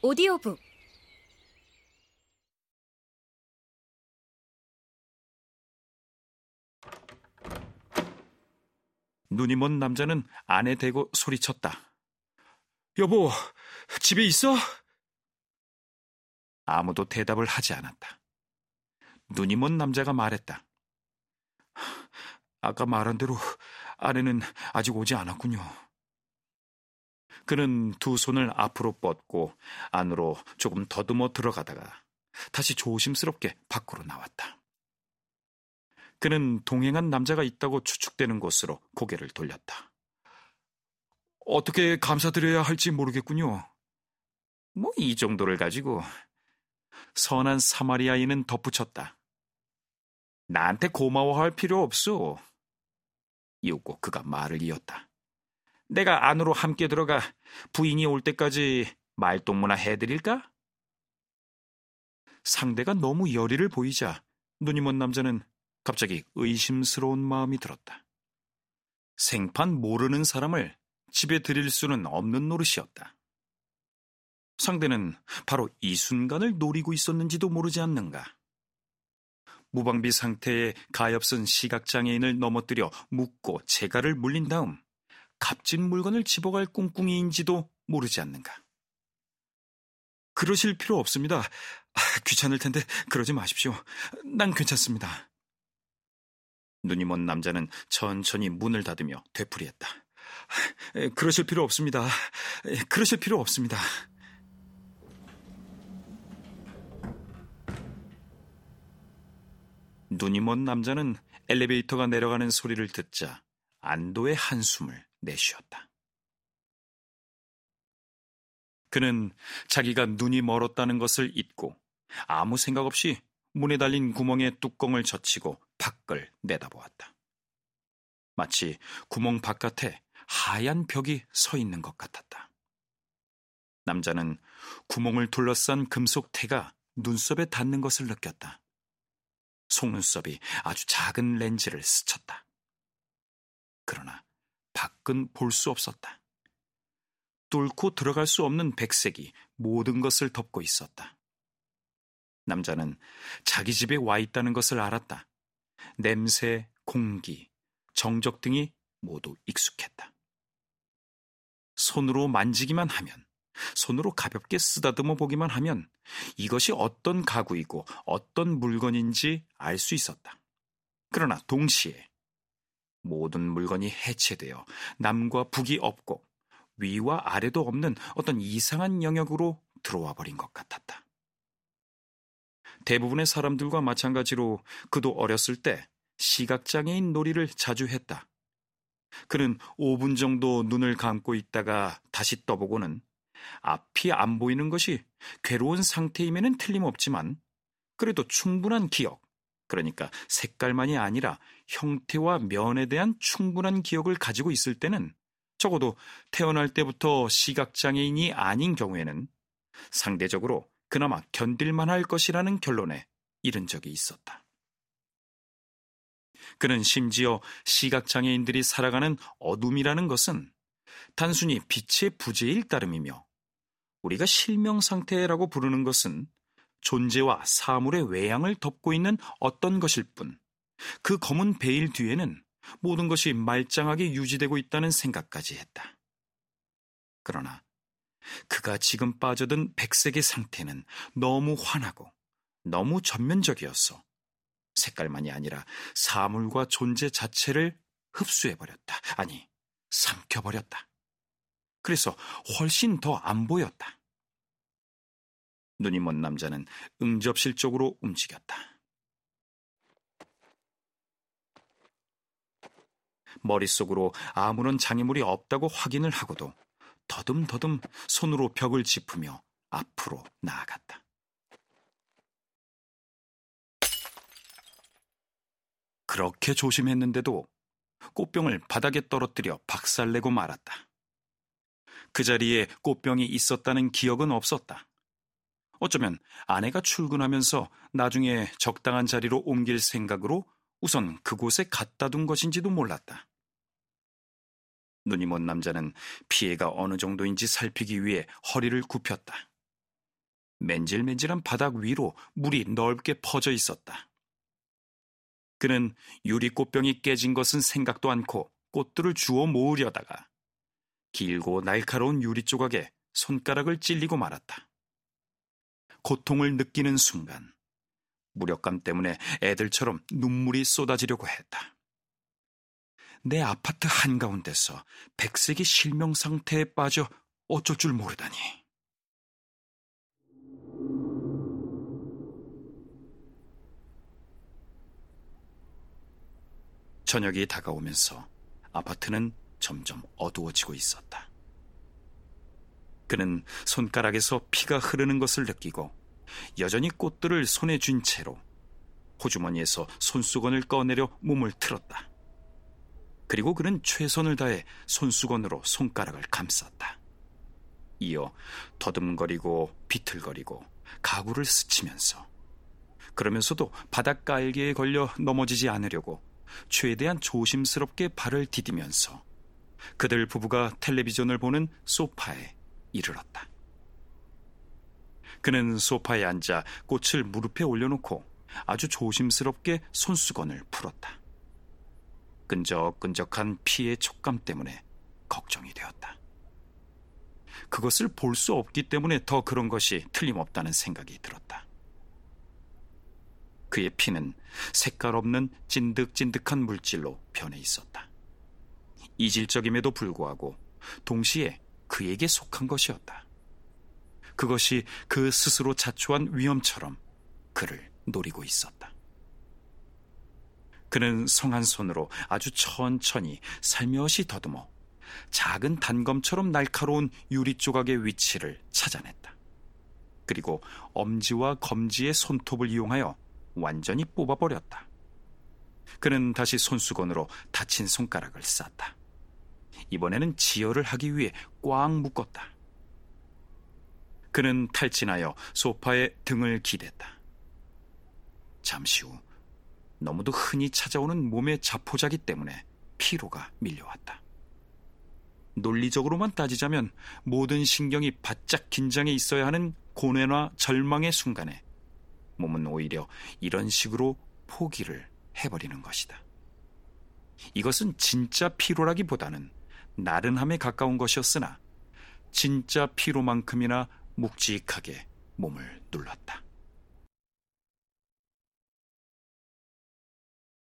오디오북 눈이 먼 남자는 안에 대고 소리쳤다. 여보, 집에 있어? 아무도 대답을 하지 않았다. 눈이 먼 남자가 말했다. 아까 말한 대로 아내는 아직 오지 않았군요. 그는 두 손을 앞으로 뻗고 안으로 조금 더듬어 들어가다가 다시 조심스럽게 밖으로 나왔다. 그는 동행한 남자가 있다고 추측되는 곳으로 고개를 돌렸다. 어떻게 감사드려야 할지 모르겠군요. 뭐 이 정도를 가지고 선한 사마리아인은 덧붙였다. 나한테 고마워할 필요 없소. 이윽고 그가 말을 이었다. 내가 안으로 함께 들어가 부인이 올 때까지 말동무나 해드릴까? 상대가 너무 열의를 보이자 눈이 먼 남자는 갑자기 의심스러운 마음이 들었다. 생판 모르는 사람을 집에 들일 수는 없는 노릇이었다. 상대는 바로 이 순간을 노리고 있었는지도 모르지 않는가. 무방비 상태의 가엾은 시각장애인을 넘어뜨려 묶고 재갈을 물린 다음 값진 물건을 집어갈 꿍꿍이인지도 모르지 않는가. 그러실 필요 없습니다. 아, 귀찮을 텐데 그러지 마십시오. 난 괜찮습니다. 눈이 먼 남자는 천천히 문을 닫으며 되풀이했다. 그러실 필요 없습니다. 그러실 필요 없습니다. 눈이 먼 남자는 엘리베이터가 내려가는 소리를 듣자 안도의 한숨을 내쉬었다. 그는 자기가 눈이 멀었다는 것을 잊고 아무 생각 없이 문에 달린 구멍의 뚜껑을 젖히고 밖을 내다보았다. 마치 구멍 바깥에 하얀 벽이 서 있는 것 같았다. 남자는 구멍을 둘러싼 금속 태가 눈썹에 닿는 것을 느꼈다. 속눈썹이 아주 작은 렌즈를 스쳤다. 그러나 밖은 볼 수 없었다. 뚫고 들어갈 수 없는 백색이 모든 것을 덮고 있었다. 남자는 자기 집에 와 있다는 것을 알았다. 냄새, 공기, 정적 등이 모두 익숙했다. 손으로 만지기만 하면, 손으로 가볍게 쓰다듬어 보기만 하면 이것이 어떤 가구이고 어떤 물건인지 알 수 있었다. 그러나 동시에 모든 물건이 해체되어 남과 북이 없고 위와 아래도 없는 어떤 이상한 영역으로 들어와 버린 것 같았다. 대부분의 사람들과 마찬가지로 그도 어렸을 때 시각장애인 놀이를 자주 했다. 그는 5분 정도 눈을 감고 있다가 다시 떠보고는 앞이 안 보이는 것이 괴로운 상태임에는 틀림없지만 그래도 충분한 기억, 그러니까 색깔만이 아니라 형태와 면에 대한 충분한 기억을 가지고 있을 때는 적어도 태어날 때부터 시각장애인이 아닌 경우에는 상대적으로 그나마 견딜만 할 것이라는 결론에 이른 적이 있었다. 그는 심지어 시각장애인들이 살아가는 어둠이라는 것은 단순히 빛의 부재일 따름이며 우리가 실명 상태라고 부르는 것은 존재와 사물의 외양을 덮고 있는 어떤 것일 뿐, 그 검은 베일 뒤에는 모든 것이 말짱하게 유지되고 있다는 생각까지 했다. 그러나 그가 지금 빠져든 백색의 상태는 너무 환하고 너무 전면적이었어. 색깔만이 아니라 사물과 존재 자체를 흡수해버렸다. 아니, 삼켜버렸다. 그래서 훨씬 더 안 보였다. 눈이 먼 남자는 응접실 쪽으로 움직였다. 머릿속으로 아무런 장애물이 없다고 확인을 하고도 더듬더듬 손으로 벽을 짚으며 앞으로 나아갔다. 그렇게 조심했는데도 꽃병을 바닥에 떨어뜨려 박살내고 말았다. 그 자리에 꽃병이 있었다는 기억은 없었다. 어쩌면 아내가 출근하면서 나중에 적당한 자리로 옮길 생각으로 우선 그곳에 갖다 둔 것인지도 몰랐다. 눈이 먼 남자는 피해가 어느 정도인지 살피기 위해 허리를 굽혔다. 맨질맨질한 바닥 위로 물이 넓게 퍼져 있었다. 그는 유리 꽃병이 깨진 것은 생각도 않고 꽃들을 주워 모으려다가 길고 날카로운 유리 조각에 손가락을 찔리고 말았다. 고통을 느끼는 순간 무력감 때문에 애들처럼 눈물이 쏟아지려고 했다. 내 아파트 한가운데서 백색이 실명 상태에 빠져 어쩔 줄 모르다니. 저녁이 다가오면서 아파트는 점점 어두워지고 있었다. 그는 손가락에서 피가 흐르는 것을 느끼고 여전히 꽃들을 손에 쥔 채로 호주머니에서 손수건을 꺼내려 몸을 틀었다. 그리고 그는 최선을 다해 손수건으로 손가락을 감쌌다. 이어 더듬거리고 비틀거리고 가구를 스치면서 그러면서도 바닥 깔개에 걸려 넘어지지 않으려고 최대한 조심스럽게 발을 디디면서 그들 부부가 텔레비전을 보는 소파에 이르렀다. 그는 소파에 앉아 꽃을 무릎에 올려놓고 아주 조심스럽게 손수건을 풀었다. 끈적끈적한 피의 촉감 때문에 걱정이 되었다. 그것을 볼 수 없기 때문에 더 그런 것이 틀림없다는 생각이 들었다. 그의 피는 색깔 없는 찐득찐득한 물질로 변해 있었다. 이질적임에도 불구하고 동시에 그에게 속한 것이었다. 그것이 그 스스로 자초한 위험처럼 그를 노리고 있었다. 그는 성한 손으로 아주 천천히 살며시 더듬어 작은 단검처럼 날카로운 유리 조각의 위치를 찾아냈다. 그리고 엄지와 검지의 손톱을 이용하여 완전히 뽑아버렸다. 그는 다시 손수건으로 다친 손가락을 쌌다. 이번에는 지혈을 하기 위해 꽉 묶었다. 그는 탈진하여 소파에 등을 기댔다. 잠시 후 너무도 흔히 찾아오는 몸의 자포자기 때문에 피로가 밀려왔다. 논리적으로만 따지자면 모든 신경이 바짝 긴장해 있어야 하는 고뇌나 절망의 순간에 몸은 오히려 이런 식으로 포기를 해버리는 것이다. 이것은 진짜 피로라기보다는 나른함에 가까운 것이었으나 진짜 피로만큼이나 묵직하게 몸을 눌렀다.